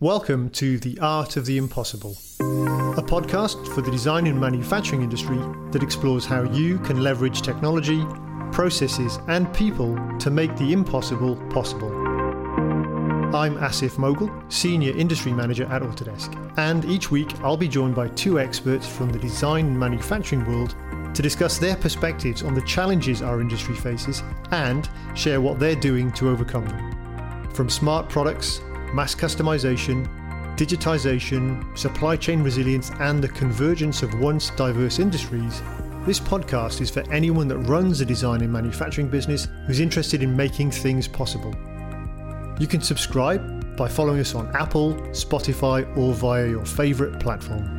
Welcome to The Art of the Impossible, a podcast for the design and manufacturing industry that explores how you can leverage technology, processes, and people to make the impossible possible. I'm Asif Moghal, Senior Industry Manager at Autodesk, and each week I'll be joined by two experts from the design and manufacturing world to discuss their perspectives on the challenges our industry faces and share what they're doing to overcome them. From smart products mass customization, digitization, supply chain resilience, and the convergence of once diverse industries, this podcast is for anyone that runs a design and manufacturing business who's interested in making things possible. You can subscribe by following us on Apple, Spotify, or via your favourite platform.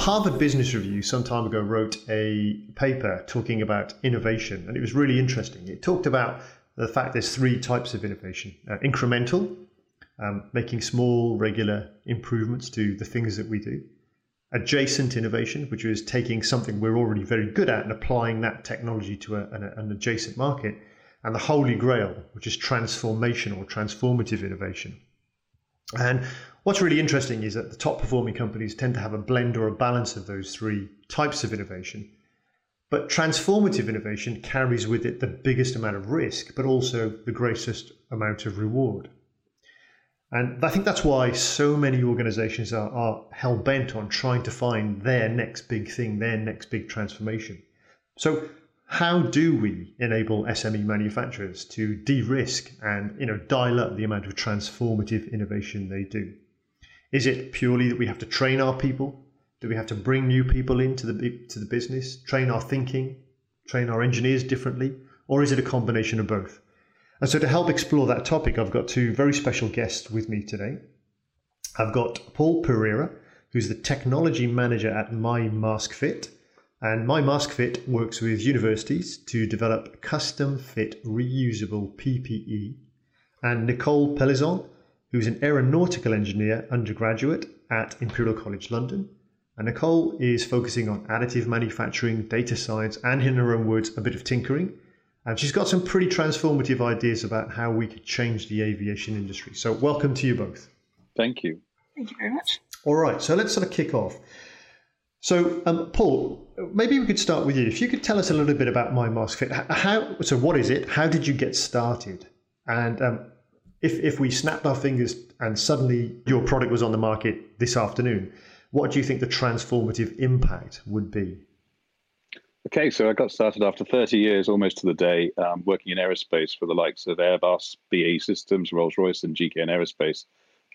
Harvard Business Review some time ago wrote a paper talking about innovation, and it was really interesting. It talked about the fact there's three types of innovation uh, incremental, um, making small, regular improvements to the things that we do, adjacent innovation, which is taking something we're already very good at and applying that technology to a, an, an adjacent market, and the holy grail, which is transformation or transformative innovation. And what's really interesting is that the top performing companies tend to have a blend or a balance of those three types of innovation. But transformative innovation carries with it the biggest amount of risk, but also the greatest amount of reward. And I think that's why so many organizations are, are hell bent on trying to find their next big thing, their next big transformation. So, how do we enable SME manufacturers to de-risk and you know dial up the amount of transformative innovation they do? Is it purely that we have to train our people? Do we have to bring new people into the to the business, train our thinking, train our engineers differently, or is it a combination of both? And so to help explore that topic, I've got two very special guests with me today. I've got Paul Perera, who's the technology manager at myMaskFit and myMaskFit works with universities to develop custom fit reusable PPE. And Nicole Pellizzon, who's an aeronautical engineer undergraduate at Imperial College London. And Nicole is focusing on additive manufacturing, data science, and in her own words, a bit of tinkering. And she's got some pretty transformative ideas about how we could change the aviation industry. So, welcome to you both. Thank you. Thank you very much. All right, so let's sort of kick off. So, um, Paul, maybe we could start with you. If you could tell us a little bit about myMaskFit, how so? What is it? How did you get started? And um, if if we snapped our fingers and suddenly your product was on the market this afternoon, what do you think the transformative impact would be? Okay, so I got started after 30 years, almost to the day, um, working in aerospace for the likes of Airbus, BAE Systems, Rolls Royce, and GKN Aerospace.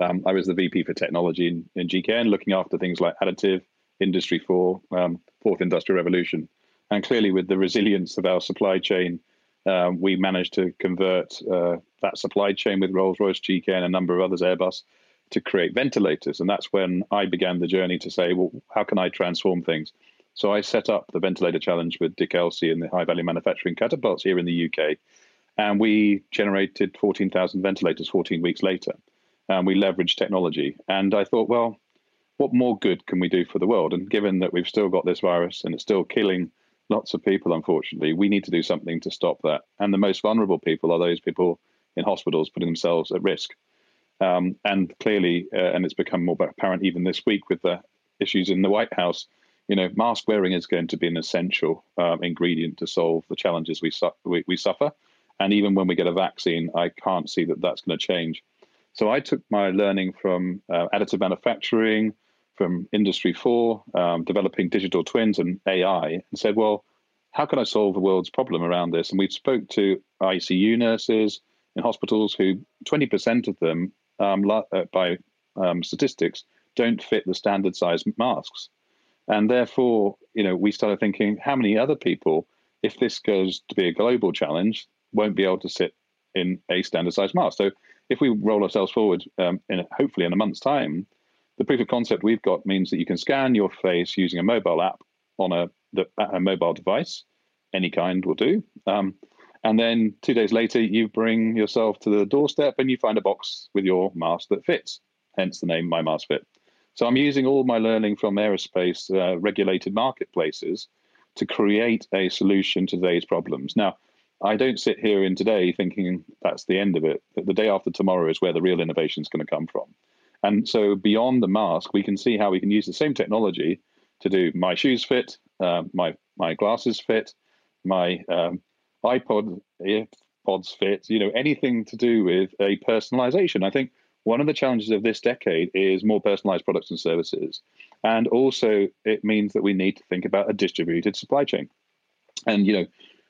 Um, I was the VP for technology in, in GKN, looking after things like additive Industry 4, um, fourth industrial revolution. And clearly, with the resilience of our supply chain, um, we managed to convert uh, that supply chain with Rolls Royce, GKN, and a number of others, Airbus, to create ventilators. And that's when I began the journey to say, well, how can I transform things? So I set up the Ventilator Challenge with Dick Elsy and the High Value Manufacturing Catapults here in the UK. And we generated 14,000 ventilators 14 weeks later. And we leveraged technology. And I thought, well, what more good can we do for the world? And given that we've still got this virus and it's still killing lots of people, unfortunately, we need to do something to stop that. And the most vulnerable people are those people in hospitals putting themselves at risk. Um, and clearly, uh, and it's become more apparent even this week with the issues in the White House, you know, mask wearing is going to be an essential um, ingredient to solve the challenges we, su- we, we suffer. And even when we get a vaccine, I can't see that that's going to change. So I took my learning from uh, additive manufacturing, from Industry 4, um, developing digital twins and AI, and said, well, how can I solve the world's problem around this? And we spoke to ICU nurses in hospitals who 20% of them, um, uh, by um, statistics, don't fit the standard size masks. And therefore, you know, we started thinking, how many other people, if this goes to be a global challenge, won't be able to sit in a standard size mask? So if we roll ourselves forward, um, in a, hopefully in a month's time, the proof of concept we've got means that you can scan your face using a mobile app on a, the, a mobile device, any kind will do. Um, and then two days later, you bring yourself to the doorstep and you find a box with your mask that fits, hence the name myMaskFit. So I'm using all my learning from aerospace uh, regulated marketplaces to create a solution to today's problems. Now, I don't sit here in today thinking that's the end of it. The day after tomorrow is where the real innovation is going to come from. And so beyond the mask, we can see how we can use the same technology to do my shoes fit, uh, my my glasses fit, my um, iPod earpods fit. You know, anything to do with a personalization. I think one of the challenges of this decade is more personalized products and services, and also it means that we need to think about a distributed supply chain. And you know,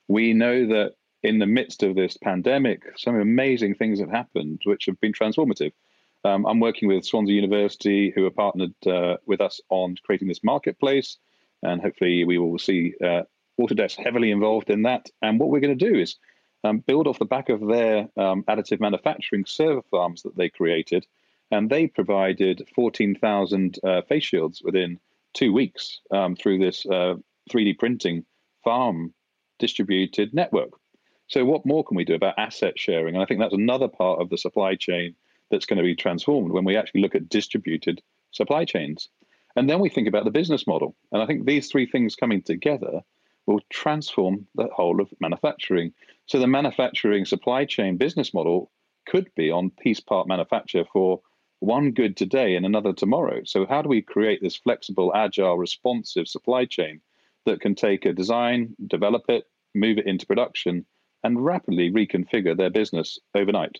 we know that in the midst of this pandemic, some amazing things have happened which have been transformative. Um, I'm working with Swansea University, who are partnered uh, with us on creating this marketplace, and hopefully we will see uh, Autodesk heavily involved in that. And what we're going to do is um, build off the back of their um, additive manufacturing server farms that they created, and they provided 14,000 uh, face shields within two weeks um, through this 3D uh, printing farm distributed network. So, what more can we do about asset sharing? And I think that's another part of the supply chain that's going to be transformed when we actually look at distributed supply chains. And then we think about the business model. And I think these three things coming together will transform the whole of manufacturing. So, the manufacturing supply chain business model could be on piece part manufacture for one good today and another tomorrow. So, how do we create this flexible, agile, responsive supply chain that can take a design, develop it, move it into production, and rapidly reconfigure their business overnight.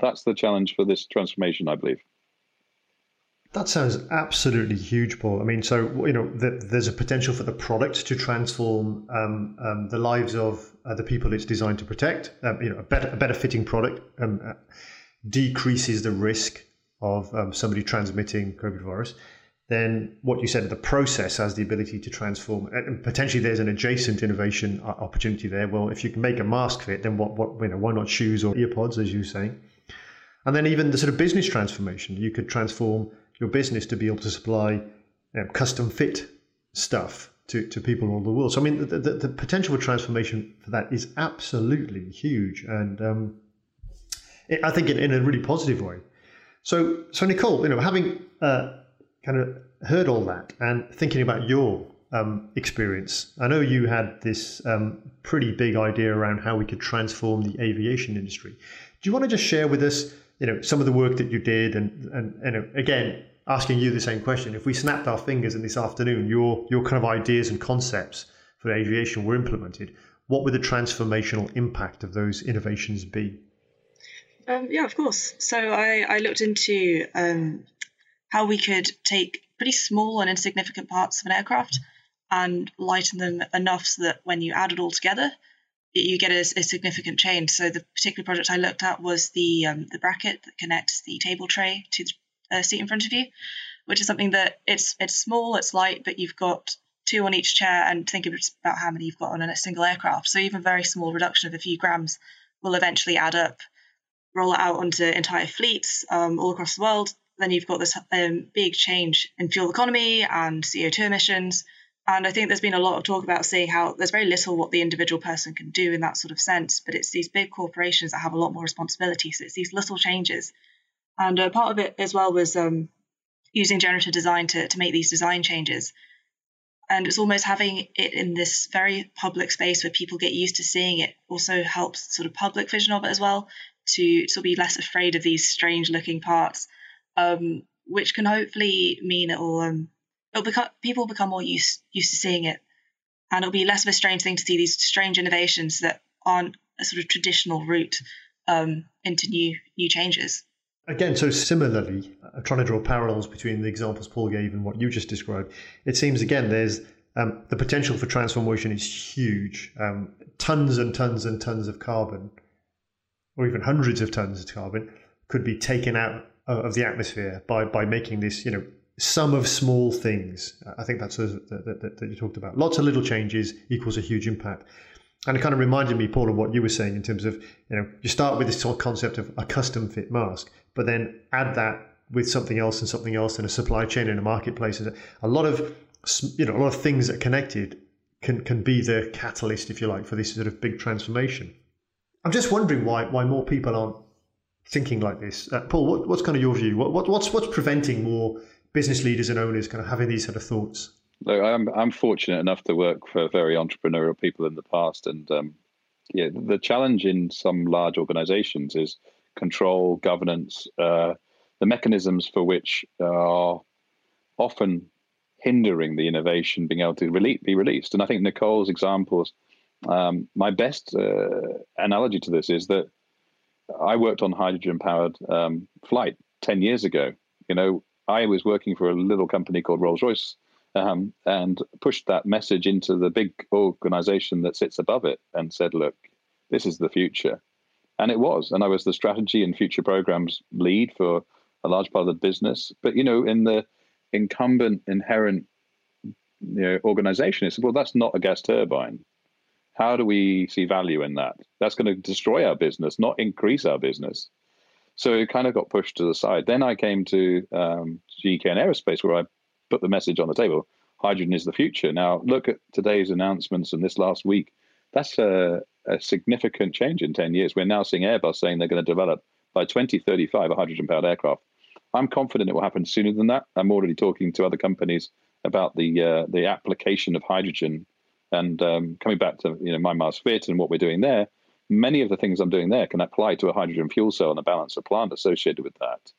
That's the challenge for this transformation, I believe. That sounds absolutely huge, Paul. I mean, so you know, the, there's a potential for the product to transform um, um, the lives of uh, the people it's designed to protect. Um, you know, a better, a better fitting product um, uh, decreases the risk of um, somebody transmitting COVID virus then what you said, the process has the ability to transform, and potentially there's an adjacent innovation opportunity there. Well, if you can make a mask fit, then what, what you know, why not shoes or earpods, as you are saying? And then even the sort of business transformation, you could transform your business to be able to supply you know, custom fit stuff to, to people all the world. So I mean, the, the, the, potential for transformation for that is absolutely huge, and um, it, I think in, in, a really positive way. So, so Nicole, you know, having uh, kind of heard all that and thinking about your um, experience, I know you had this um, pretty big idea around how we could transform the aviation industry. Do you want to just share with us, you know, some of the work that you did, and and, and again, asking you the same question: If we snapped our fingers in this afternoon, your your kind of ideas and concepts for aviation were implemented, what would the transformational impact of those innovations be? Um, yeah, of course. So I, I looked into um, how we could take pretty small and insignificant parts of an aircraft and lighten them enough so that when you add it all together, you get a, a significant change. So the particular project I looked at was the um, the bracket that connects the table tray to the uh, seat in front of you, which is something that it's it's small, it's light, but you've got two on each chair, and think about how many you've got on a single aircraft. So even a very small reduction of a few grams will eventually add up. Roll it out onto entire fleets um, all across the world, then you've got this um, big change in fuel economy and CO2 emissions. And I think there's been a lot of talk about seeing how there's very little what the individual person can do in that sort of sense, but it's these big corporations that have a lot more responsibility. So it's these little changes. And uh, part of it as well was um, using generative design to, to make these design changes. And it's almost having it in this very public space where people get used to seeing it also helps sort of public vision of it as well to sort of be less afraid of these strange looking parts um, which can hopefully mean it'll um, it'll become people become more used used to seeing it, and it'll be less of a strange thing to see these strange innovations that aren't a sort of traditional route um, into new new changes. Again, so similarly, I'm uh, trying to draw parallels between the examples Paul gave and what you just described. It seems again there's um, the potential for transformation is huge. Um, tons and tons and tons of carbon, or even hundreds of tons of carbon, could be taken out of the atmosphere by by making this, you know, sum of small things. I think that's that, that, that you talked about. Lots of little changes equals a huge impact. And it kind of reminded me, Paul, of what you were saying in terms of, you know, you start with this sort of concept of a custom fit mask, but then add that with something else and something else and a supply chain and a marketplace. A lot of, you know, a lot of things that are connected can can be the catalyst, if you like, for this sort of big transformation. I'm just wondering why why more people aren't thinking like this. Uh, Paul, what, what's kind of your view? What, what, what's what's preventing more business leaders and owners kind of having these sort of thoughts? Look, I'm I'm fortunate enough to work for very entrepreneurial people in the past, and um, yeah, the challenge in some large organizations is control, governance, uh, the mechanisms for which are often hindering the innovation being able to rele- be released. And I think Nicole's examples, um, my best uh, analogy to this is that I worked on hydrogen powered um, flight 10 years ago. You know, I was working for a little company called Rolls Royce um, and pushed that message into the big organization that sits above it and said, look, this is the future. And it was. And I was the strategy and future programs lead for a large part of the business. But, you know, in the incumbent inherent you know, organization, it's well, that's not a gas turbine. How do we see value in that? That's going to destroy our business, not increase our business. So it kind of got pushed to the side. Then I came to um, GKN Aerospace, where I put the message on the table hydrogen is the future. Now, look at today's announcements and this last week. That's a, a significant change in 10 years. We're now seeing Airbus saying they're going to develop by 2035 a hydrogen powered aircraft. I'm confident it will happen sooner than that. I'm already talking to other companies about the uh, the application of hydrogen and um, coming back to you know myMaskFit and what we're doing there, many of the things I'm doing there can apply to a hydrogen fuel cell and a of plant associated with that.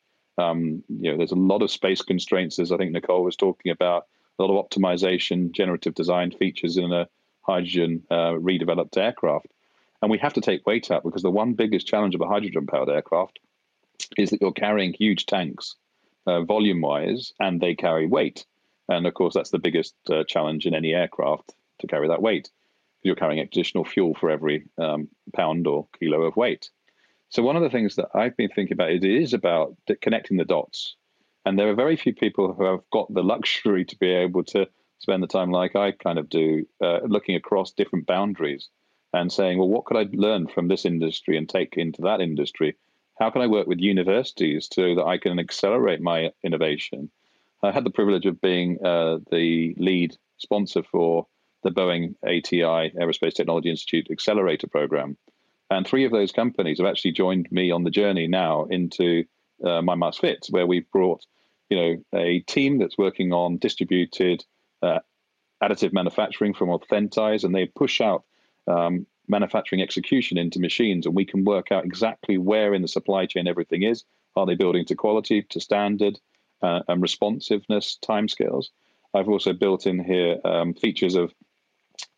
Um, you know, there's a lot of space constraints, as I think Nicole was talking about, a lot of optimization, generative design features in a hydrogen uh, redeveloped aircraft. And we have to take weight out because the one biggest challenge of a hydrogen powered aircraft is that you're carrying huge tanks uh, volume wise and they carry weight. And of course, that's the biggest uh, challenge in any aircraft to carry that weight. You're carrying additional fuel for every um, pound or kilo of weight. So one of the things that I've been thinking about it is about connecting the dots. And there are very few people who have got the luxury to be able to spend the time like I kind of do, uh, looking across different boundaries and saying, well, what could I learn from this industry and take into that industry? How can I work with universities so that I can accelerate my innovation? I had the privilege of being uh, the lead sponsor for the Boeing ATI Aerospace Technology Institute Accelerator Program. And three of those companies have actually joined me on the journey now into uh, myMaskFits, where we've brought, you know, a team that's working on distributed uh, additive manufacturing from Authentise, and they push out um, manufacturing execution into machines, and we can work out exactly where in the supply chain everything is. Are they building to quality, to standard, uh, and responsiveness timescales? I've also built in here um, features of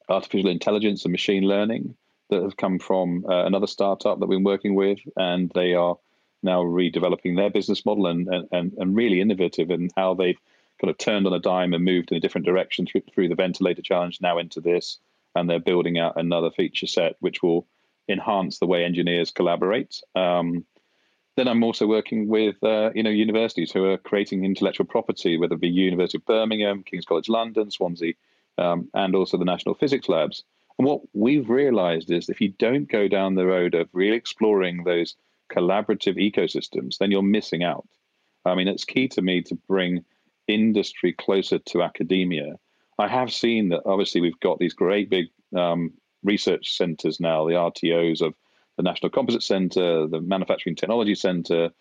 artificial intelligence and machine learning that have come from uh, another startup that we've been working with, and they are now redeveloping their business model and, and, and really innovative in how they've kind of turned on a dime and moved in a different direction through, through the ventilator challenge now into this. And they're building out another feature set which will enhance the way engineers collaborate. Um, then I'm also working with uh, you know universities who are creating intellectual property, whether it be University of Birmingham, King's College London, Swansea, um, and also the National Physics Labs. And what we've realized is if you don't go down the road of really exploring those collaborative ecosystems, then you're missing out. I mean, it's key to me to bring industry closer to academia. I have seen that obviously we've got these great big um, research centers now, the RTOs of the National Composite Centre, the Manufacturing Technology Centre,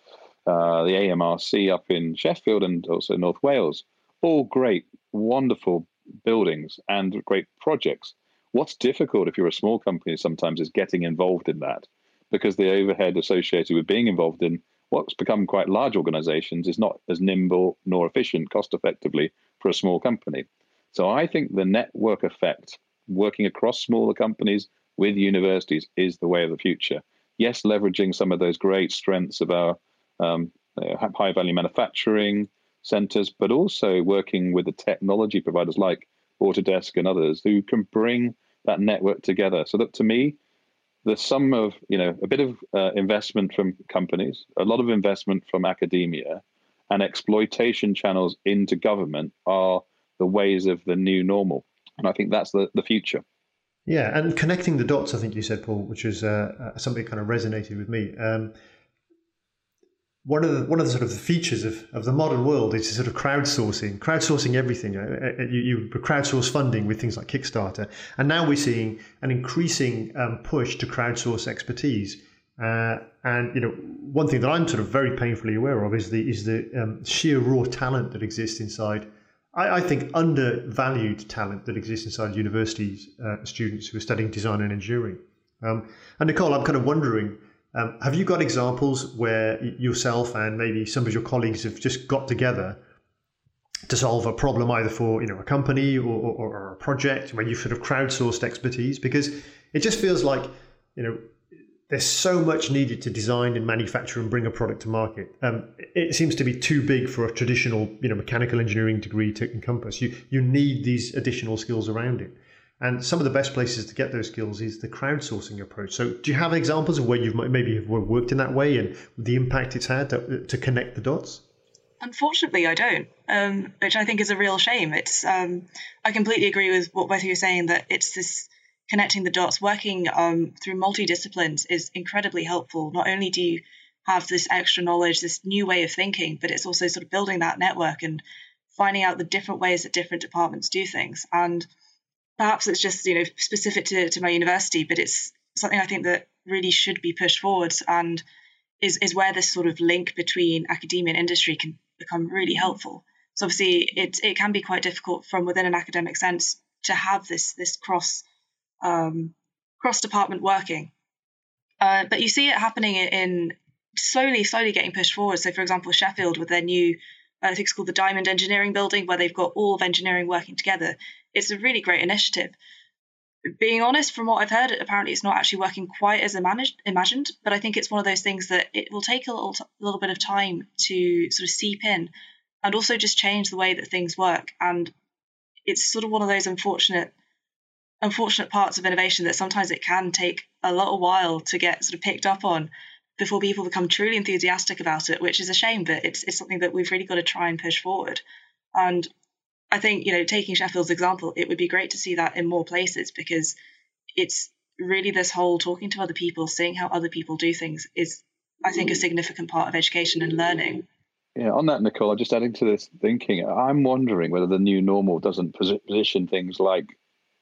uh, the AMRC up in Sheffield and also North Wales. All great, wonderful buildings and great projects. What's difficult if you're a small company sometimes is getting involved in that because the overhead associated with being involved in what's become quite large organizations is not as nimble nor efficient cost effectively for a small company. So I think the network effect, working across smaller companies with universities, is the way of the future. Yes, leveraging some of those great strengths of our um, uh, high value manufacturing, centers, but also working with the technology providers like Autodesk and others who can bring that network together. So that to me, the sum of you know a bit of uh, investment from companies, a lot of investment from academia, and exploitation channels into government are the ways of the new normal, and I think that's the, the future. Yeah, and connecting the dots, I think you said, Paul, which is uh, something that kind of resonated with me. Um, one of the one of the sort of the features of, of the modern world is sort of crowdsourcing, crowdsourcing everything. Uh, uh, you, you crowdsource funding with things like Kickstarter, and now we're seeing an increasing um, push to crowdsource expertise. Uh, and you know, one thing that I'm sort of very painfully aware of is the is the um, sheer raw talent that exists inside. I, I, think undervalued talent that exists inside universities, uh, students who are studying design and engineering. Um, and Nicole, I'm kind of wondering, um, have you got examples where yourself and maybe some of your colleagues have just got together to solve a problem either for you know a company or, or, or a project where you've sort of crowdsourced expertise? Because it just feels like you know there's so much needed to design and manufacture and bring a product to market. Um, it seems to be too big for a traditional, you know, mechanical engineering degree to encompass. You you need these additional skills around it. And some of the best places to get those skills is the crowdsourcing approach. So, do you have examples of where you've maybe worked in that way and the impact it's had to, to connect the dots? Unfortunately, I don't, um, which I think is a real shame. It's um, I completely agree with what both of you are saying that it's this connecting the dots, working um, through multidisciplines is incredibly helpful. Not only do you have this extra knowledge, this new way of thinking, but it's also sort of building that network and finding out the different ways that different departments do things. And perhaps it's just you know specific to, to my university, but it's something I think that really should be pushed forwards and is, is where this sort of link between academia and industry can become really helpful. So obviously it it can be quite difficult from within an academic sense to have this this cross um, cross department working. Uh, but you see it happening in slowly, slowly getting pushed forward. So, for example, Sheffield with their new, uh, I think it's called the Diamond Engineering Building, where they've got all of engineering working together. It's a really great initiative. Being honest, from what I've heard, apparently it's not actually working quite as imagined. But I think it's one of those things that it will take a little, a little bit of time to sort of seep in, and also just change the way that things work. And it's sort of one of those unfortunate unfortunate parts of innovation that sometimes it can take a little while to get sort of picked up on before people become truly enthusiastic about it, which is a shame, but it's, it's something that we've really got to try and push forward. And I think, you know, taking Sheffield's example, it would be great to see that in more places because it's really this whole talking to other people, seeing how other people do things is, I think, a significant part of education and learning. Yeah, on that, Nicole, I'm just adding to this thinking, I'm wondering whether the new normal doesn't position things like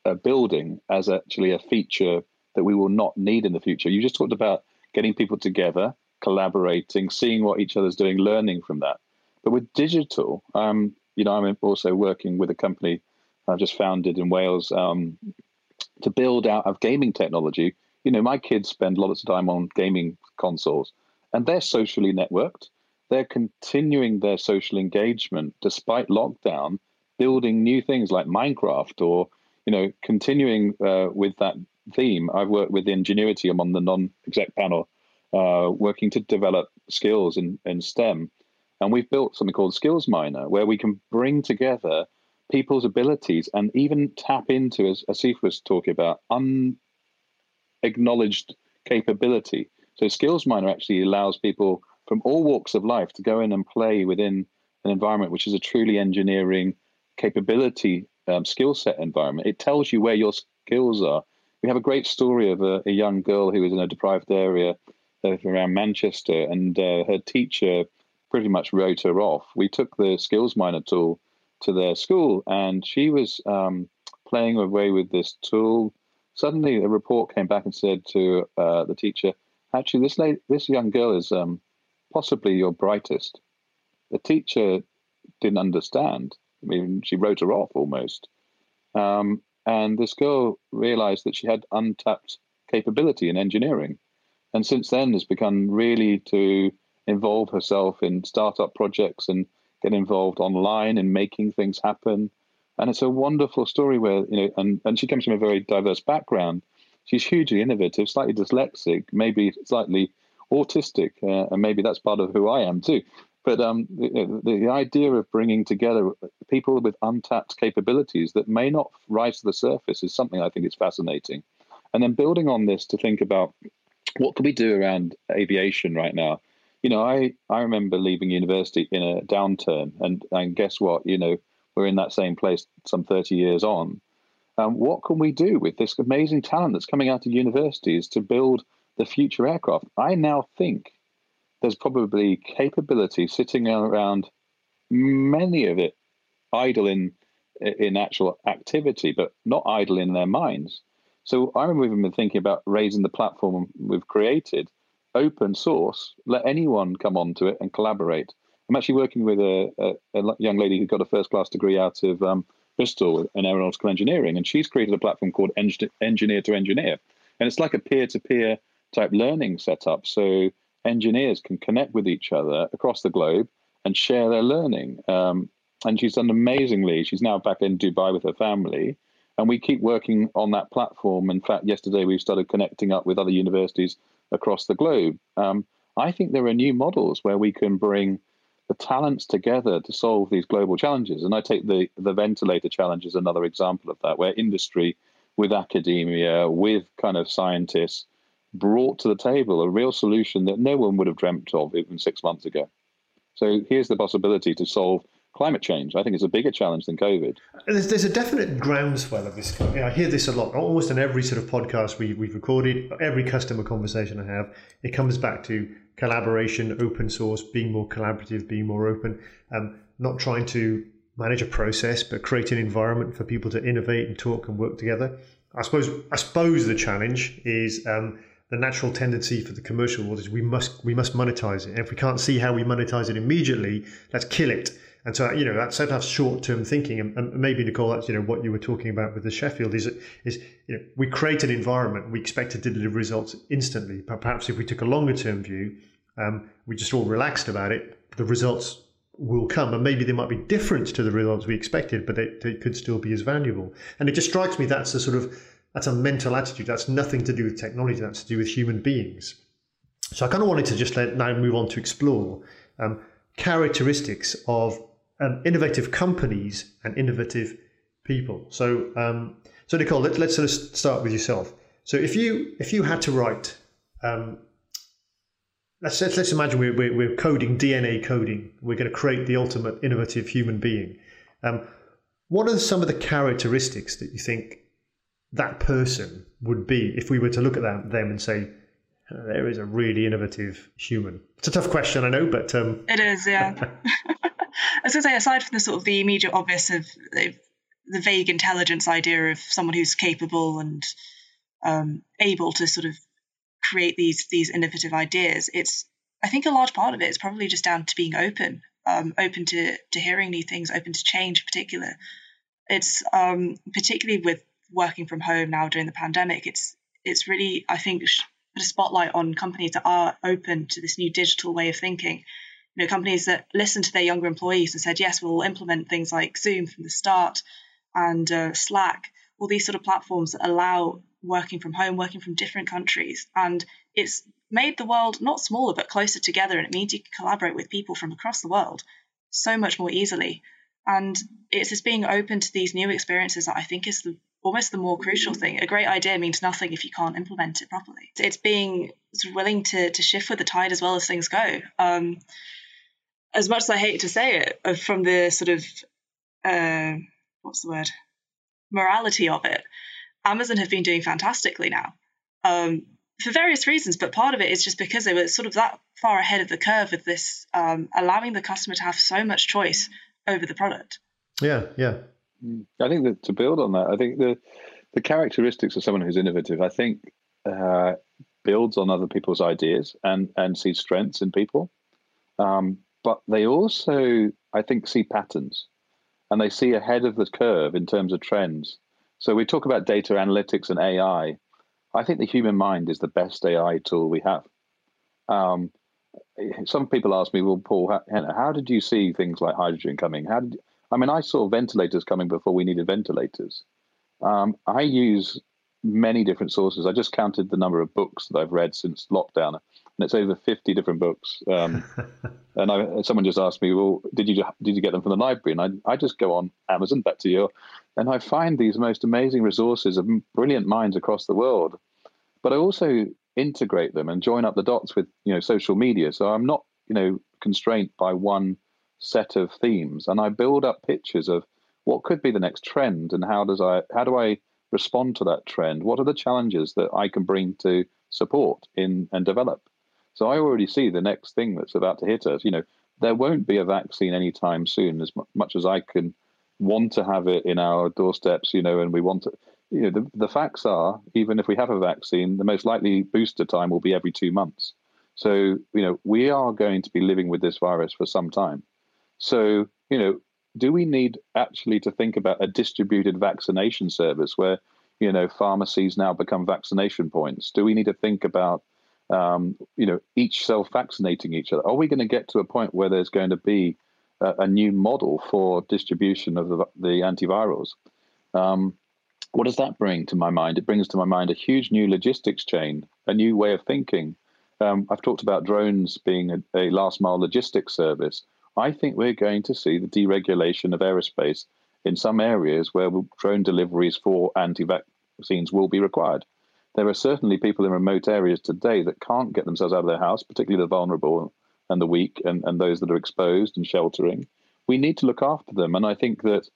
a building as actually a feature that we will not need in the future. You just talked about getting people together, collaborating, seeing what each other's doing, learning from that. But with digital, um, you know, I'm also working with a company I've just founded in Wales um, to build out of gaming technology. You know, my kids spend lots of time on gaming consoles, and they're socially networked. They're continuing their social engagement despite lockdown, building new things like Minecraft or you know, continuing uh, with that theme, I've worked with Ingenuity. I'm on the non-exec panel, uh, working to develop skills in, in STEM. And we've built something called Skills Miner, where we can bring together people's abilities and even tap into, as Asif was talking about, unacknowledged capability. So Skills Miner actually allows people from all walks of life to go in and play within an environment which is a truly engineering capability um, skill set environment. It tells you where your skills are. We have a great story of a, a young girl who was in a deprived area around Manchester, and uh, her teacher pretty much wrote her off. We took the skills miner tool to their school, and she was um, playing away with this tool. Suddenly, a report came back and said to uh, the teacher, "Actually, this lady, this young girl is um, possibly your brightest." The teacher didn't understand. I mean, she wrote her off almost. Um, and this girl realized that she had untapped capability in engineering. And since then has begun really to involve herself in startup projects and get involved online in making things happen. And it's a wonderful story where, you know, and, and she comes from a very diverse background. She's hugely innovative, slightly dyslexic, maybe slightly autistic, uh, and maybe that's part of who I am too. But um, the, the, idea of bringing together people with untapped capabilities that may not rise to the surface is something I think is fascinating. And then building on this to think about what can we do around aviation right now. You know, I, I remember leaving university in a downturn, and, and guess what? You know, we're in that same place some 30 years on. Um, what can we do with this amazing talent that's coming out of universities to build the future aircraft? I now think there's probably capability sitting around many of it idle in in actual activity, but not idle in their minds. So I remember even thinking about raising the platform we've created, open source, let anyone come onto it and collaborate. I'm actually working with a, a, a young lady who got a first class degree out of um, Bristol in aeronautical engineering, and she's created a platform called Engineer to Engineer. And it's like a peer to peer type learning setup. So engineers can connect with each other across the globe and share their learning. Um, and she's done amazingly. She's now back in Dubai with her family. And we keep working on that platform. In fact, yesterday we started connecting up with other universities across the globe. Um, I think there are new models where we can bring the talents together to solve these global challenges. And I take the, the ventilator challenge as another example of that, where industry with academia, with kind of scientists, brought to the table a real solution that no one would have dreamt of even six months ago. So here's the possibility to solve climate change. I think it's a bigger challenge than COVID. There's, there's a definite groundswell of this. I hear this a lot, almost in every sort of podcast we, we've recorded, every customer conversation I have, it comes back to collaboration, open source, being more collaborative, being more open, um, not trying to manage a process, but create an environment for people to innovate and talk and work together. I suppose I suppose the challenge is um, the natural tendency for the commercial world is we must we must monetize it. And if we can't see how we monetize it immediately, let's kill it. And so, you know, that's sort of short-term thinking, and, and, maybe Nicole, that's you know what you were talking about with the Sheffield is is you know we create an environment, we expect to deliver results instantly, but perhaps if we took a longer-term view, um, we just all relaxed about it, the results will come, and maybe they might be different to the results we expected, but they, they could still be as valuable. And it just strikes me that's a sort of that's a mental attitude. That's nothing to do with technology. That's to do with human beings. So I kind of wanted to just let now move on to explore um, characteristics of um, innovative companies and innovative people. So, um, so Nicole, let, us sort of start with yourself. So, if you if you had to write, um, let's, let's let's imagine we're, we're, we're coding DNA coding. We're going to create the ultimate innovative human being. Um, what are some of the characteristics that you think that person would be if we were to look at them, them and say, there is a really innovative human? It's a tough question, I know, but um... it is, yeah. I was going to say, aside from the sort of the immediate obvious of the, the vague intelligence idea of someone who's capable and um, able to sort of create these these innovative ideas, it's I think a large part of it is probably just down to being open, um, open to to hearing new things, open to change. In particular, it's um, particularly with working from home now during the pandemic. It's it's really I think put a spotlight on companies that are open to this new digital way of thinking you know, companies that listened to their younger employees and said, yes, we'll implement things like Zoom from the start and uh, Slack, all these sort of platforms that allow working from home, working from different countries. And it's made the world not smaller, but closer together. And it means you can collaborate with people from across the world so much more easily. And it's just being open to these new experiences that I think is the, almost the more crucial thing. A great idea means nothing if you can't implement it properly. It's being willing to, to shift with the tide as well as things go. Um, as much as I hate to say it, uh, from the sort of uh, what's the word morality of it, Amazon have been doing fantastically now um, for various reasons. But part of it is just because they were sort of that far ahead of the curve with this, um, allowing the customer to have so much choice over the product. Yeah, yeah. I think that to build on that, I think the the characteristics of someone who's innovative, I think, uh, builds on other people's ideas and and sees strengths in people. Um, but they also, I think, see patterns and they see ahead of the curve in terms of trends. So we talk about data analytics and AI. I think the human mind is the best AI tool we have. Um, some people ask me, well, Paul, how, how, did you see things like hydrogen coming? How did I mean, I saw ventilators coming before we needed ventilators. Um, I use many different sources. I just counted the number of books that I've read since lockdown and it's over 50 different books. Um, and I, someone just asked me, well, did you did you get them from the library? And I, I just go on Amazon, back to you, and I find these most amazing resources of brilliant minds across the world. But I also integrate them and join up the dots with you know social media. So I'm not you know constrained by one set of themes, and I build up pictures of what could be the next trend and how does I how do I respond to that trend? What are the challenges that I can bring to support in and develop? So I already see the next thing that's about to hit us. You know, there won't be a vaccine anytime soon, as much as I can want to have it in our doorsteps, you know, and we want to. You know, the, the facts are, even if we have a vaccine, the most likely booster time will be every two months. So, you know, we are going to be living with this virus for some time. So, you know, do we need actually to think about a distributed vaccination service where, you know, pharmacies now become vaccination points? Do we need to think about, um, you know, each self vaccinating each other? Are we going to get to a point where there's going to be a, a new model for distribution of the, the antivirals? Um, what does that bring to my mind? It brings to my mind a huge new logistics chain, a new way of thinking. Um, I've talked about drones being a, a last mile logistics service. I think we're going to see the deregulation of aerospace in some areas where drone deliveries for anti vaccines will be required. There are certainly people in remote areas today that can't get themselves out of their house, particularly the vulnerable and the weak and, and those that are exposed and sheltering. We need to look after them. And I think that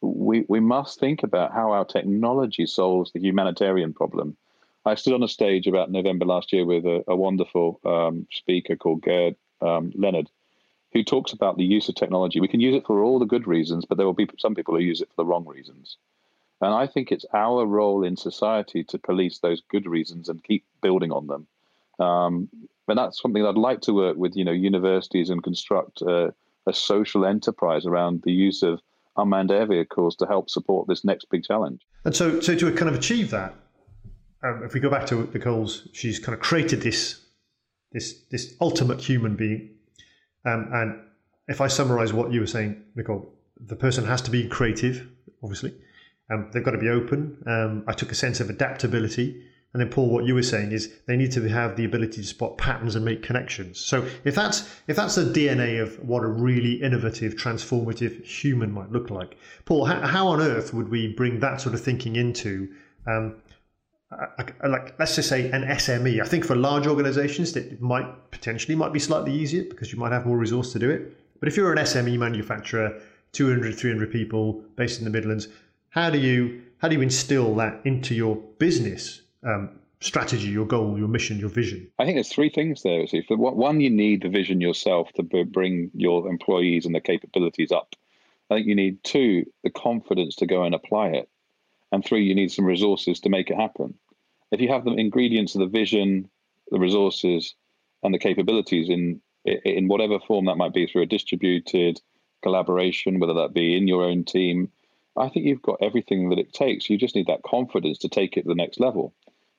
we, we must think about how our technology solves the humanitarian problem. I stood on a stage about November last year with a, a wonderful um, speaker called Gerd um, Leonhard, who talks about the use of technology. We can use it for all the good reasons, but there will be some people who use it for the wrong reasons. And I think it's our role in society to police those good reasons and keep building on them. Um, and that's something I'd like to work with, you know, universities and construct a social enterprise around the use of unmanned air vehicles to help support this next big challenge. And so, so to kind of achieve that, um, if we go back to Nicole's, she's kind of created this this this ultimate human being. Um, and if I summarize what you were saying, Nicole, the person has to be creative, obviously. Um, they've got to be open. Um, I took a sense of adaptability. And then, Paul, what you were saying is they need to have the ability to spot patterns and make connections. So, if that's if that's the DNA of what a really innovative, transformative human might look like, Paul, how, how on earth would we bring that sort of thinking into, um, like let's just say an SME? I think for large organisations that might potentially might be slightly easier because you might have more resource to do it. But if you're an SME manufacturer, 200, 300 people based in the Midlands, how do you how do you instill that into your business? um, strategy, your goal, your mission, your vision? I think there's three things there. For one, you need the vision yourself to bring your employees and the capabilities up. I think you need two, the confidence to go and apply it, and three, you need some resources to make it happen. If you have the ingredients of the vision, the resources, and the capabilities in in whatever form that might be through a distributed collaboration, whether that be in your own team, I think you've got everything that it takes. You just need that confidence to take it to the next level.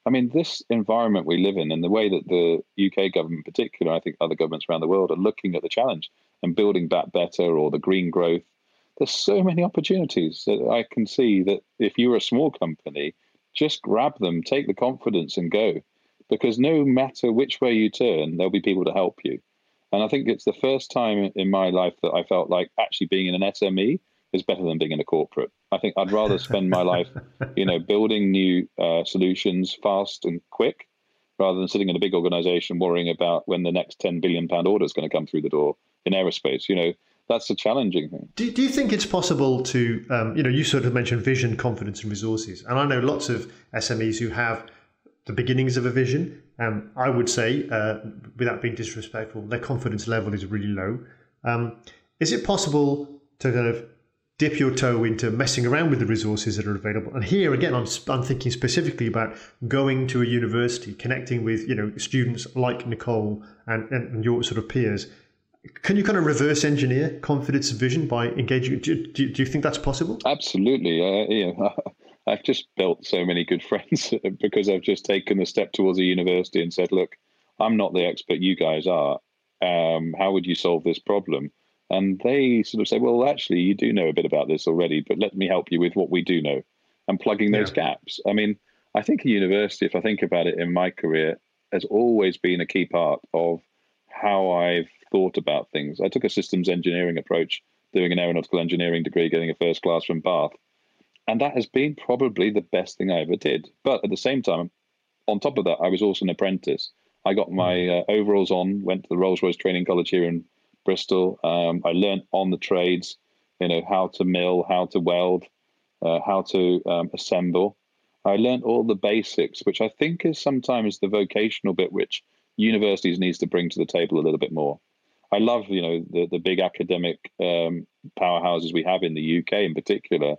I mean, this environment we live in and the way that the UK government, in particular, I think other governments around the world are looking at the challenge and building back better or the green growth, there's so many opportunities that I can see that if you're a small company, just grab them, take the confidence and go. Because no matter which way you turn, there'll be people to help you. And I think it's the first time in my life that I felt like actually being in an SME is better than being in a corporate. I think I'd rather spend my life, you know, building new uh, solutions fast and quick, rather than sitting in a big organization worrying about when the next ten billion pound order is going to come through the door in aerospace. You know, that's a challenging thing. Do, do you think it's possible to, um, you know, you sort of mentioned vision, confidence, and resources, and I know lots of SMEs who have the beginnings of a vision. Um, I would say, uh, without being disrespectful, their confidence level is really low. Um, is it possible to kind of dip your toe into messing around with the resources that are available. And here again, I'm, I'm thinking specifically about going to a university, connecting with you know students like Nicole and, and your sort of peers. Can you kind of reverse engineer confidence and vision by engaging? Do, do, do you think that's possible? Absolutely. Uh, yeah. I've just built so many good friends because I've just taken a step towards a university and said, look, I'm not the expert you guys are. Um, how would you solve this problem? And they sort of say, well, actually, you do know a bit about this already, but let me help you with what we do know and plugging those yeah. gaps. I mean, I think a university, if I think about it in my career, has always been a key part of how I've thought about things. I took a systems engineering approach, doing an aeronautical engineering degree, getting a first class from Bath. And that has been probably the best thing I ever did. But at the same time, on top of that, I was also an apprentice. I got my hmm. uh, overalls on, went to the Rolls Royce Training College here in Bristol. Um, I learned on the trades, you know, how to mill, how to weld, uh, how to um, assemble. I learned all the basics, which I think is sometimes the vocational bit which universities needs to bring to the table a little bit more. I love, you know, the the big academic um, powerhouses we have in the UK in particular.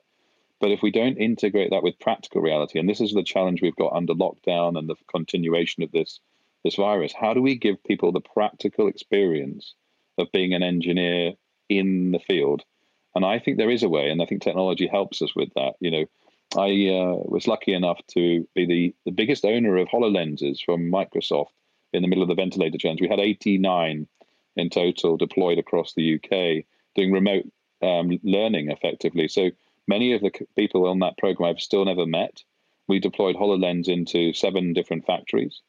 But if we don't integrate that with practical reality, and this is the challenge we've got under lockdown and the continuation of this this virus, how do we give people the practical experience of being an engineer in the field. And I think there is a way, and I think technology helps us with that. You know, I uh, was lucky enough to be the, the biggest owner of HoloLenses from Microsoft in the middle of the ventilator challenge. We had 89 in total deployed across the UK doing remote um, learning effectively. So many of the people on that program I've still never met. We deployed HoloLens into seven different factories.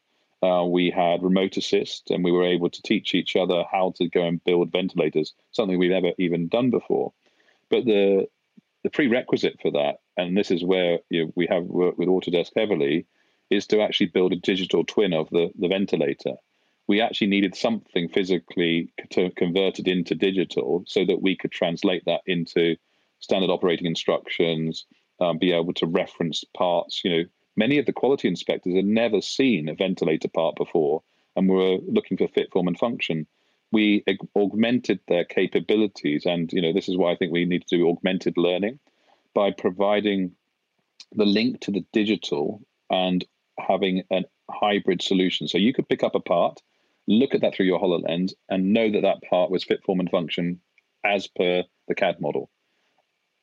Uh, we had remote assist, and we were able to teach each other how to go and build ventilators, something we've never even done before. But the the prerequisite for that, and this is where you know, we have worked with Autodesk heavily, is to actually build a digital twin of the, the ventilator. We actually needed something physically to convert it into digital so that we could translate that into standard operating instructions, um, be able to reference parts. You know, many of the quality inspectors had never seen a ventilator part before and were looking for fit, form, and function. We augmented their capabilities, and you know, this is why I think we need to do augmented learning by providing the link to the digital and having a hybrid solution. So you could pick up a part, look at that through your HoloLens, and know that that part was fit, form, and function as per the CAD model.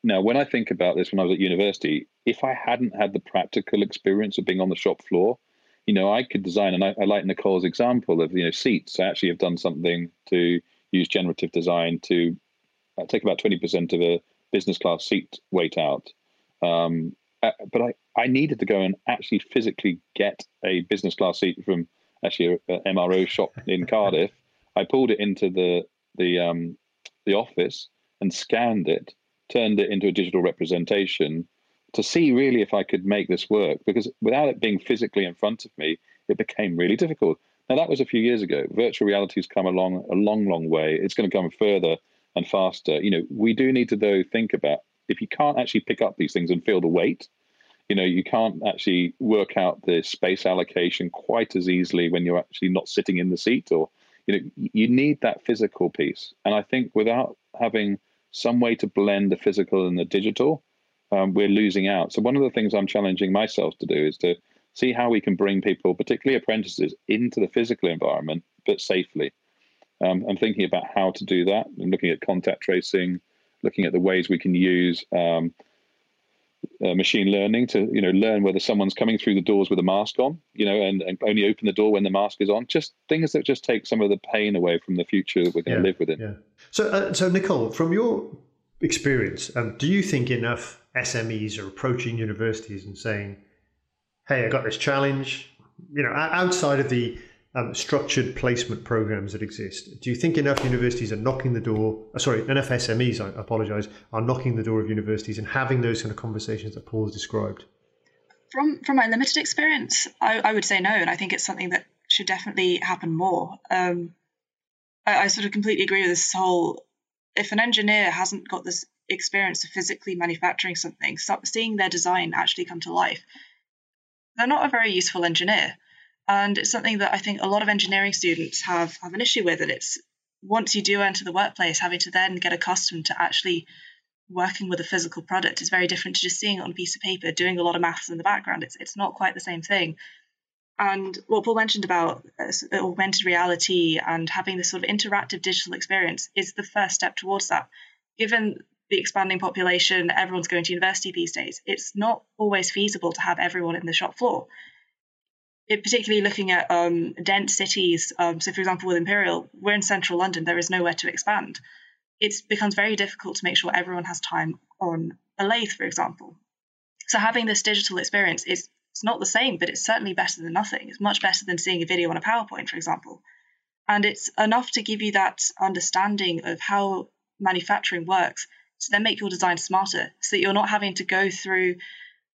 Now, when I think about this when I was at university, if I hadn't had the practical experience of being on the shop floor, you know, I could design, and I, I like Nicole's example of, you know, seats. I actually have done something to use generative design to uh, take about 20% of a business class seat weight out. Um, uh, but I, I needed to go and actually physically get a business class seat from actually an MRO shop in Cardiff. I pulled it into the the um, the office and scanned it turned it into a digital representation to see really if I could make this work. Because without it being physically in front of me, it became really difficult. Now that was a few years ago. Virtual reality has come along a long, long way. It's going to come further and faster. You know, we do need to though think about if you can't actually pick up these things and feel the weight. You know, you can't actually work out the space allocation quite as easily when you're actually not sitting in the seat, or you know, you need that physical piece. And I think without having some way to blend the physical and the digital, um, we're losing out. So one of the things I'm challenging myself to do is to see how we can bring people, particularly apprentices, into the physical environment, but safely. Um, I'm thinking about how to do that and looking at contact tracing, looking at the ways we can use um, uh, machine learning to you know learn whether someone's coming through the doors with a mask on you know and, and only open the door when the mask is on. Just things that just take some of the pain away from the future that we're going yeah, to live within. yeah. So uh, so nicole from your experience um, do you think enough smes are approaching universities and saying hey i got this challenge you know outside of the um, structured placement programs that exist. Do you think enough universities are knocking the door? Uh, sorry, enough SMEs, I apologise, are knocking the door of universities and having those kind of conversations that Paul has described? From from my limited experience, I, I would say no, and I think it's something that should definitely happen more. Um, I, I sort of completely agree with this whole. If an engineer hasn't got this experience of physically manufacturing something, seeing their design actually come to life, they're not a very useful engineer and it's something that I think a lot of engineering students have have an issue with. And it's once you do enter the workplace, having to then get accustomed to actually working with a physical product is very different to just seeing it on a piece of paper, doing a lot of maths in the background. It's it's not quite the same thing. And what Paul mentioned about uh, augmented reality and having this sort of interactive digital experience is the first step towards that. Given the expanding population, everyone's going to university these days. It's not always feasible to have everyone in the shop floor it, particularly looking at um, dense cities. Um, so, for example, with Imperial, we're in central London. There is nowhere to expand. It becomes very difficult to make sure everyone has time on a lathe, for example. So, having this digital experience is it's not the same, but it's certainly better than nothing. It's much better than seeing a video on a PowerPoint, for example. And it's enough to give you that understanding of how manufacturing works to then make your design smarter so that you're not having to go through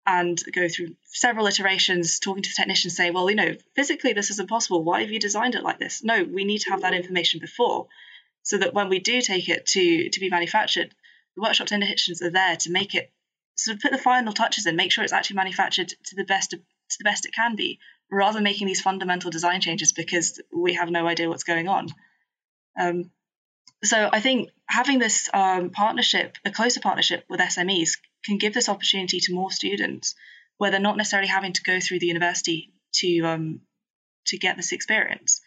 and go through several iterations talking to the technician say well you know physically this is impossible. Why have you designed it like this? No we need to have that information before so that when we do take it to to be manufactured the workshop technicians are there to make it sort of put the final touches in make sure it's actually manufactured to the best to the best it can be rather than making these fundamental design changes because we have no idea what's going on. Um, so I think having this um, partnership, a closer partnership with SMEs, can give this opportunity to more students where they're not necessarily having to go through the university to um, to get this experience,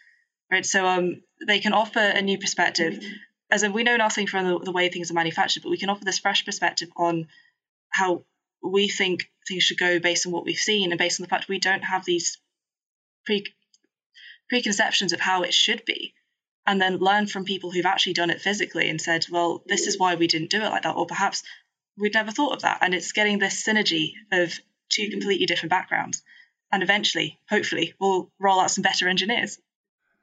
right? So um, they can offer a new perspective. Mm-hmm. As in, we know nothing from the, the way things are manufactured, but we can offer this fresh perspective on how we think things should go based on what we've seen and based on the fact we don't have these pre preconceptions of how it should be and then learn from people who've actually done it physically and said well this is why we didn't do it like that or perhaps we'd never thought of that. And it's getting this synergy of two completely different backgrounds. And eventually hopefully we'll roll out some better engineers.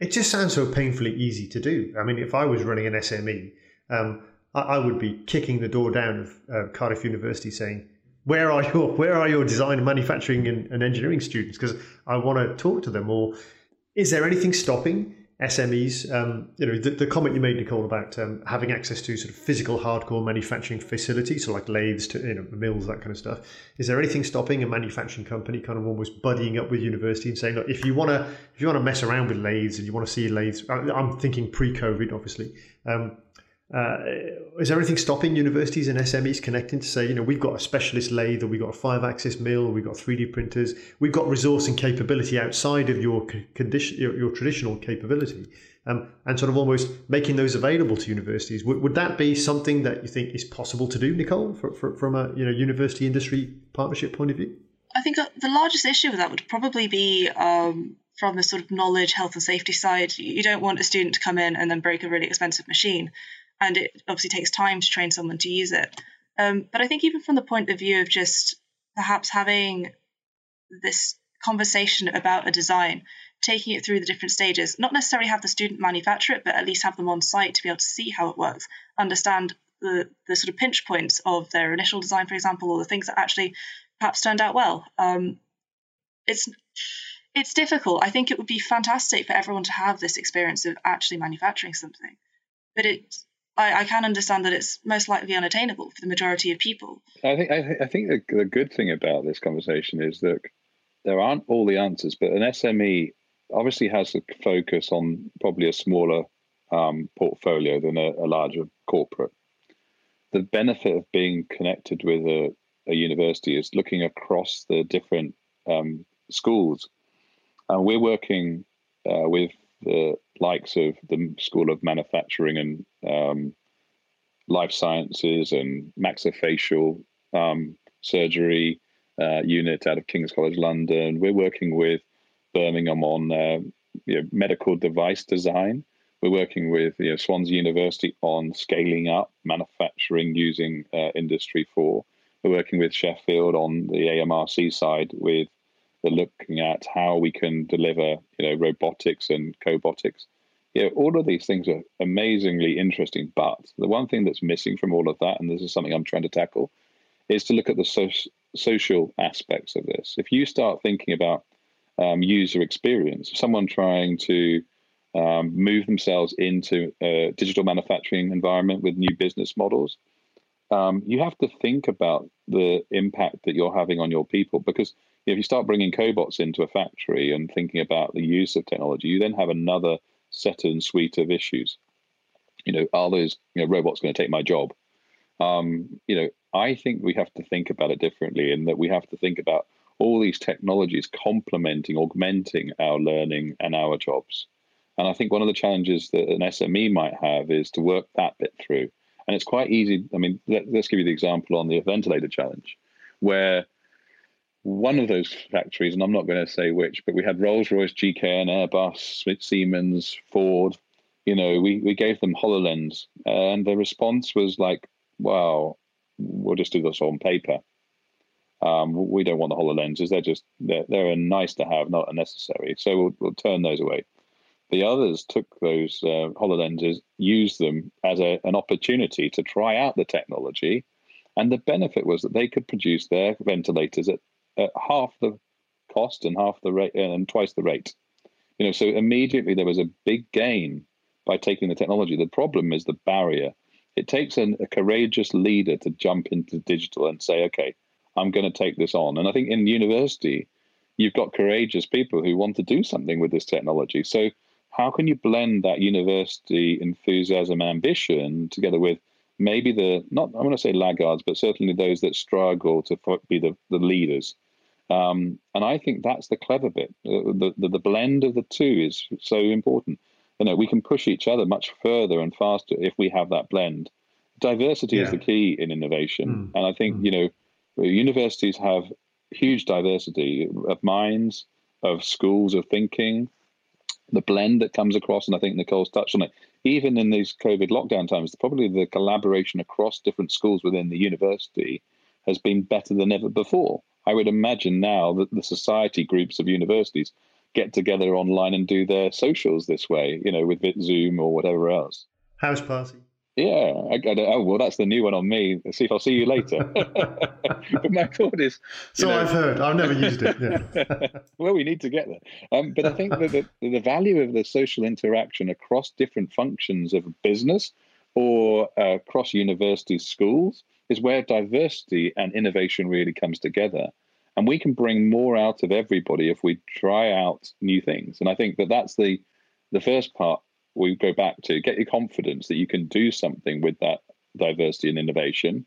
It just sounds so painfully easy to do. I mean if i was running an sme um, I, I, would be kicking the door down of uh, cardiff university saying where are your where are your design and manufacturing and, and engineering students? Because i want to talk to them or is there anything stopping SMEs, um, you know, the, the, comment you made, Nicole, about um, having access to sort of physical hardcore manufacturing facilities, so like lathes, to, you know, mills, that kind of stuff. Is there anything stopping a manufacturing company kind of almost buddying up with university and saying, look, if you want to, if you want to mess around with lathes and you want to see lathes, I'm thinking pre-COVID, obviously. Um, uh, is there anything stopping universities and SMEs connecting to say, you know, we've got a specialist lathe, or we've got a five-axis mill, or we've got 3D printers, we've got resource and capability outside of your condition, your, your traditional capability, um, and sort of almost making those available to universities. Would, would that be something that you think is possible to do, Nicole, for, for, from a you know university industry partnership point of view? I think uh, the largest issue with that would probably be um, from the sort of knowledge, health, and safety side. You don't want a student to come in and then break a really expensive machine and it obviously takes time to train someone to use it. Um, but I think even from the point of view of just perhaps having this conversation about a design, taking it through the different stages, not necessarily have the student manufacture it, but at least have them on site to be able to see how it works, understand the, the sort of pinch points of their initial design, for example, or the things that actually perhaps turned out well. Um, it's it's difficult. I think it would be fantastic for everyone to have this experience of actually manufacturing something, but it I, I can understand that it's most likely unattainable for the majority of people. I think I, th- I think the, the good thing about this conversation is that there aren't all the answers, but an SME obviously has a focus on probably a smaller um, portfolio than a, a, larger corporate. The benefit of being connected with a, a university is looking across the different um, schools. And we're working uh, with the likes of the School of Manufacturing and um, Life Sciences and maxillofacial um, surgery uh, unit out of King's College London. We're working with Birmingham on uh, you know, medical device design. We're working with you know, Swansea University on scaling up manufacturing using uh, Industry 4. We're working with Sheffield on the AMRC side with looking at how we can deliver, you know, robotics and cobotics. Know, all of these things are amazingly interesting. But the one thing that's missing from all of that, and this is something I'm trying to tackle, is to look at the so- social aspects of this. If you start thinking about um, user experience, someone trying to um, move themselves into a digital manufacturing environment with new business models, um, you have to think about the impact that you're having on your people because if you start bringing cobots into a factory and thinking about the use of technology, you then have another set and suite of issues. You know, are those you know robots going to take my job? Um, you know, I think we have to think about it differently, in that we have to think about all these technologies complementing, augmenting our learning and our jobs. And I think one of the challenges that an SME might have is to work that bit through. And it's quite easy. I mean, let, us give you the example on the ventilator challenge, where one of those factories, and I'm not going to say which, but we had Rolls Royce, GKN, Airbus, Siemens, Ford. You know, we, we gave them HoloLens, and the response was like, wow, we'll just do this on paper. Um, we don't want the HoloLenses. They're just, they're, they're nice to have, not a necessary. So we'll, we'll turn those away. The others took those uh, HoloLenses, used them as a, an opportunity to try out the technology. And the benefit was that they could produce their ventilators at at half the cost and half the rate uh, and twice the rate. You know, so immediately there was a big gain by taking the technology. The problem is the barrier. It takes an, a courageous leader to jump into digital and say, okay, I'm going to take this on. And I think in university, you've got courageous people who want to do something with this technology. So how can you blend that university enthusiasm ambition together with maybe the not I want to say laggards, but certainly those that struggle to be the, the leaders um, and I think that's the clever bit. Uh, the, the, the blend of the two is so important. You know, we can push each other much further and faster if we have that blend. Diversity yeah. is the key in innovation, mm. and I think mm. you know universities have huge diversity of minds, of schools of thinking, the blend that comes across, and I think Nicole's touched on it. Even in these COVID lockdown times, probably the collaboration across different schools within the university has been better than ever before. I would imagine now that the society groups of universities get together online and do their socials this way, you know, with Zoom or whatever else. House party. Yeah, I, I oh well, that's the new one on me. Let's see if I'll see you later. but my thought is, so know, I've heard. I've never used it. Yeah. well, we need to get there. Um, but I think that the, the value of the social interaction across different functions of business or uh, across university schools is where diversity and innovation really comes together. And we can bring more out of everybody if we try out new things. And I think that that's the the first part we go back to get your confidence that you can do something with that diversity and innovation.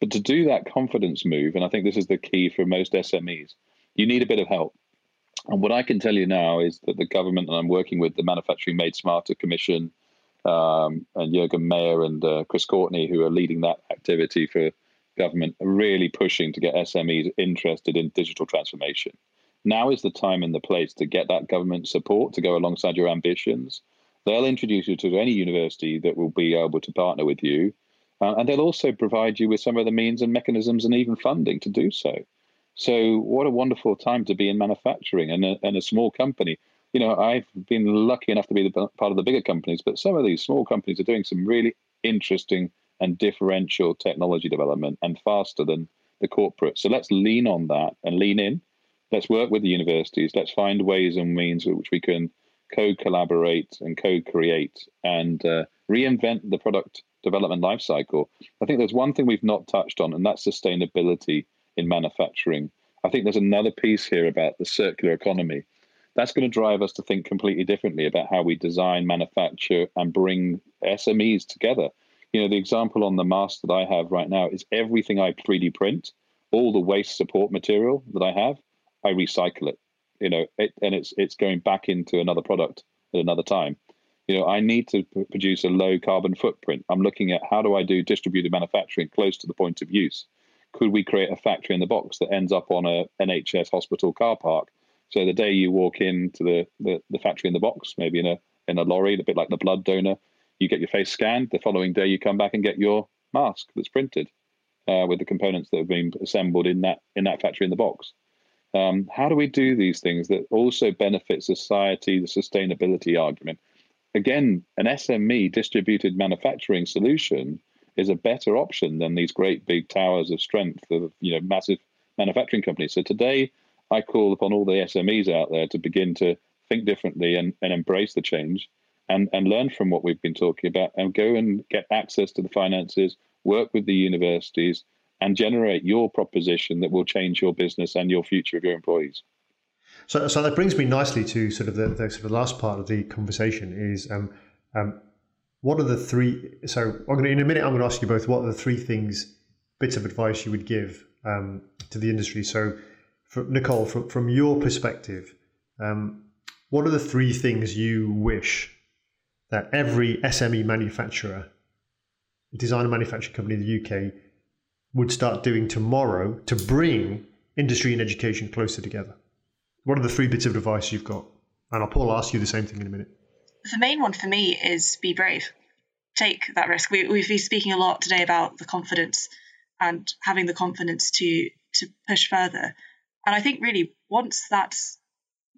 But to do that confidence move, and I think this is the key for most SMEs, you need a bit of help. And what I can tell you now is that the government that I'm working with, the Manufacturing Made Smarter Commission, um, and Juergen Maier and uh, Chris Courtney, who are leading that activity for government, are really pushing to get SMEs interested in digital transformation. Now is the time and the place to get that government support to go alongside your ambitions They'll introduce you to any university that will be able to partner with you. Uh, and they'll also provide you with some of the means and mechanisms and even funding to do so. So, what a wonderful time to be in manufacturing and a, and a small company. You know, I've been lucky enough to be the, part of the bigger companies, but some of these small companies are doing some really interesting and differential technology development and faster than the corporate. So, let's lean on that and lean in. Let's work with the universities. Let's find ways and means which we can co-collaborate and co-create and uh, reinvent the product development lifecycle. I think there's one thing we've not touched on, and that's sustainability in manufacturing. I think there's another piece here about the circular economy. That's going to drive us to think completely differently about how we design, manufacture, and bring SMEs together. You know, the example on the mask that I have right now is everything I 3D print, all the waste support material that I have, I recycle it you know, it, and it's it's going back into another product at another time. You know, I need to p- produce a low carbon footprint. I'm looking at how do I do distributed manufacturing close to the point of use. Could we create a factory in the box that ends up on a NHS hospital car park? So the day you walk into the, the, the factory in the box, maybe in a in a lorry, a bit like the blood donor, you get your face scanned. The following day, you come back and get your mask that's printed uh, with the components that have been assembled in that in that factory in the box. Um, how do we do these things that also benefit society, the sustainability argument? Again, an SME distributed manufacturing solution is a better option than these great big towers of strength of you know massive manufacturing companies. So today, I call upon all the SMEs out there to begin to think differently and, and embrace the change and, and learn from what we've been talking about and go and get access to the finances, work with the universities, and generate your proposition that will change your business and your future of your employees. So, so that brings me nicely to sort of the, the sort of last part of the conversation is um, um, what are the three? So, I'm going to, in a minute, I'm going to ask you both what are the three things, bits of advice you would give um, to the industry. So, for, Nicole, from, from your perspective, um, what are the three things you wish that every SME manufacturer, designer manufacturing company in the UK would start doing tomorrow to bring industry and education closer together? What are the three bits of advice you've got? And I'll Paul ask you the same thing in a minute. The main one for me is be brave. Take that risk. We, we've been speaking a lot today about the confidence and having the confidence to to push further. And I think really once that's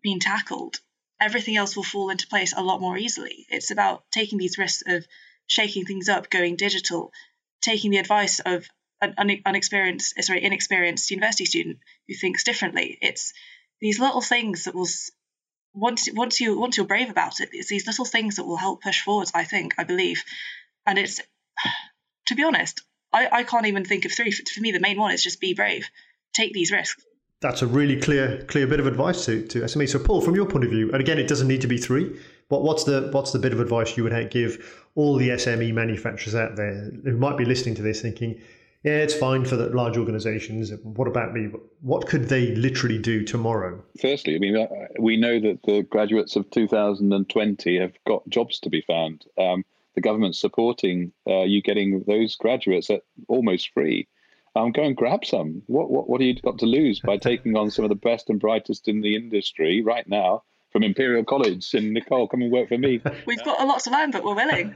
been tackled, everything else will fall into place a lot more easily. It's about taking these risks of shaking things up, going digital, taking the advice of an unexperienced, uh, sorry, inexperienced university student who thinks differently. It's these little things that will once once you once you're brave about it, it's these little things that will help push forwards. I think, I believe, and it's to be honest, I, I can't even think of three. For, for me, the main one is just be brave, take these risks. That's a really clear clear bit of advice to, to SME. So, Paul, from your point of view, and again, it doesn't need to be three. What, what's the what's the bit of advice you would give all the SME manufacturers out there who might be listening to this, thinking, yeah, it's fine for the large organizations. What about me? What could they literally do tomorrow? Firstly, I mean, uh, we know that the graduates of 2020 have got jobs to be found. Um, the government's supporting uh, you getting those graduates at almost free. Um, go and grab some. What, what, what have you got to lose by taking on some of the best and brightest in the industry right now from Imperial College? And Nicole, come and work for me. We've got a lot to learn, but we're willing.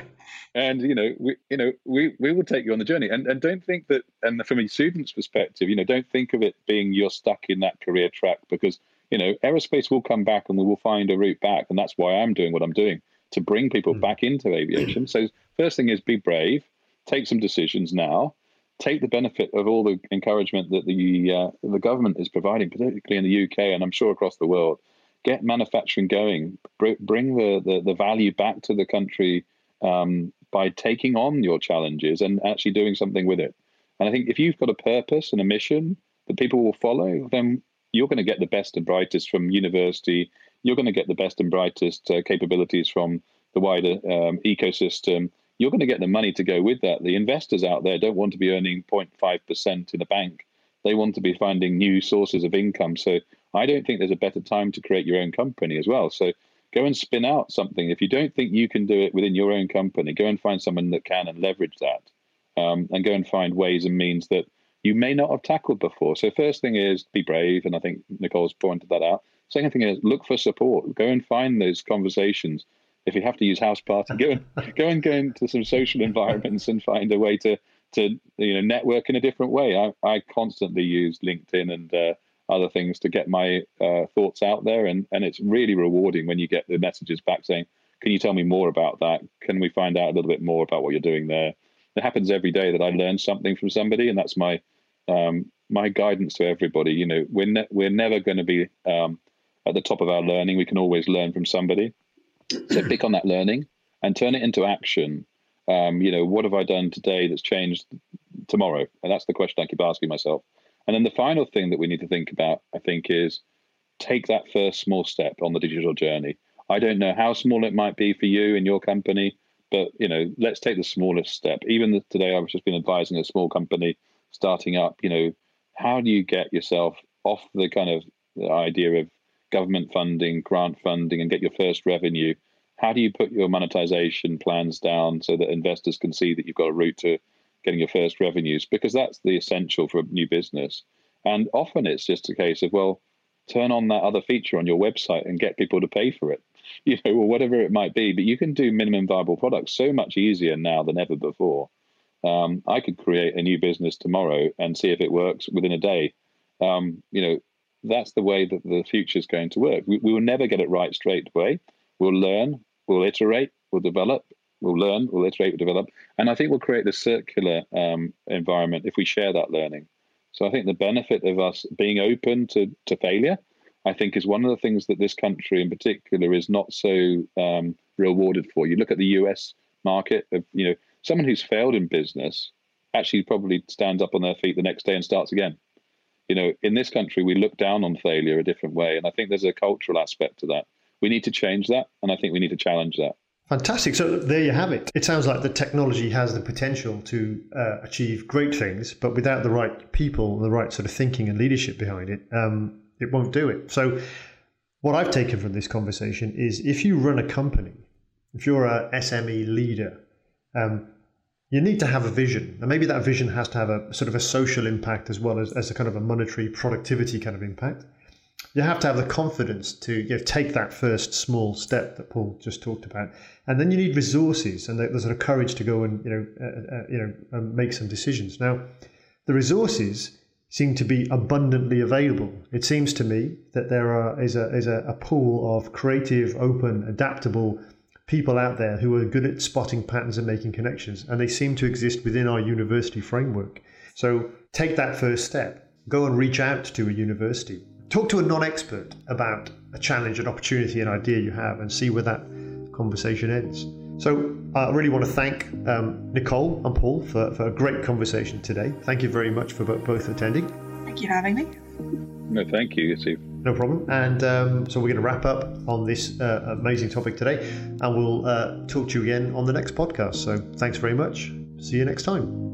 and you know, we, you know, we, we will take you on the journey. And and don't think that. And from a student's perspective, you know, don't think of it being you're stuck in that career track because you know, aerospace will come back and we will find a route back. And that's why I'm doing what I'm doing to bring people mm. back into aviation. So first thing is be brave, take some decisions now take the benefit of all the encouragement that the uh, the government is providing, particularly in the UK and I'm sure across the world. Get manufacturing going. Bring the, the, the value back to the country um, by taking on your challenges and actually doing something with it. And I think if you've got a purpose and a mission that people will follow, then you're going to get the best and brightest from university. You're going to get the best and brightest uh, capabilities from the wider um, ecosystem you're going to get the money to go with that. The investors out there don't want to be earning 0.5% in a bank. They want to be finding new sources of income. So I don't think there's a better time to create your own company as well. So go and spin out something. If you don't think you can do it within your own company, go and find someone that can and leverage that. Um, and go and find ways and means that you may not have tackled before. So first thing is be brave, and I think Nicole's pointed that out. Second thing is look for support. Go and find those conversations if you have to use house party, go and go and go into some social environments and find a way to to you know network in a different way. I, I constantly use LinkedIn and uh, other things to get my uh, thoughts out there, and and it's really rewarding when you get the messages back saying, "Can you tell me more about that? Can we find out a little bit more about what you're doing there?" It happens every day that I learn something from somebody, and that's my um, my guidance to everybody. You know, we're ne- we're never going to be um, at the top of our learning. We can always learn from somebody. So pick on that learning and turn it into action. Um, you know, what have I done today that's changed tomorrow? And that's the question I keep asking myself. And then the final thing that we need to think about, I think, is take that first small step on the digital journey. I don't know how small it might be for you in your company, but you know, let's take the smallest step. Even today, I've just been advising a small company starting up. You know, how do you get yourself off the kind of the idea of government funding, grant funding, and get your first revenue, how do you put your monetization plans down so that investors can see that you've got a route to getting your first revenues? Because that's the essential for a new business. And often it's just a case of, well, turn on that other feature on your website and get people to pay for it, you know, or whatever it might be. But you can do minimum viable products so much easier now than ever before. Um, I could create a new business tomorrow and see if it works within a day. Um, you know, that's the way that the future is going to work. We, we will never get it right straight away. We'll learn, we'll iterate, we'll develop, we'll learn, we'll iterate, we'll develop. And I think we'll create the circular um, environment if we share that learning. So I think the benefit of us being open to, to failure, I think, is one of the things that this country in particular is not so um, rewarded for. You look at the US market, of, you know, someone who's failed in business actually probably stands up on their feet the next day and starts again you know, in this country, we look down on failure a different way. And I think there's a cultural aspect to that. We need to change that. And I think we need to challenge that. Fantastic. So there you have it. It sounds like the technology has the potential to uh, achieve great things, but without the right people, the right sort of thinking and leadership behind it, um, it won't do it. So, what I've taken from this conversation is if you run a company, if you're a SME leader, um, you need to have a vision. And maybe that vision has to have a sort of a social impact as well as, as a kind of a monetary productivity kind of impact. You have to have the confidence to you know, take that first small step that Paul just talked about, and then you need resources and the, the sort of courage to go and you know uh, uh, you know make some decisions. Now, the resources seem to be abundantly available. It seems to me that there are, is, a, is a, a pool of creative, open, adaptable people out there who are good at spotting patterns and making connections, and they seem to exist within our university framework. So take that first step. Go and reach out to a university. Talk to a non expert about a challenge, an opportunity, an idea you have, and see where that conversation ends. So I really want to thank um, Nicole and Paul for, for a great conversation today. Thank you very much for both attending. Thank you for having me. No, thank you, Steve. No problem. And um, so we're going to wrap up on this uh, amazing topic today, and we'll uh, talk to you again on the next podcast. So thanks very much. See you next time.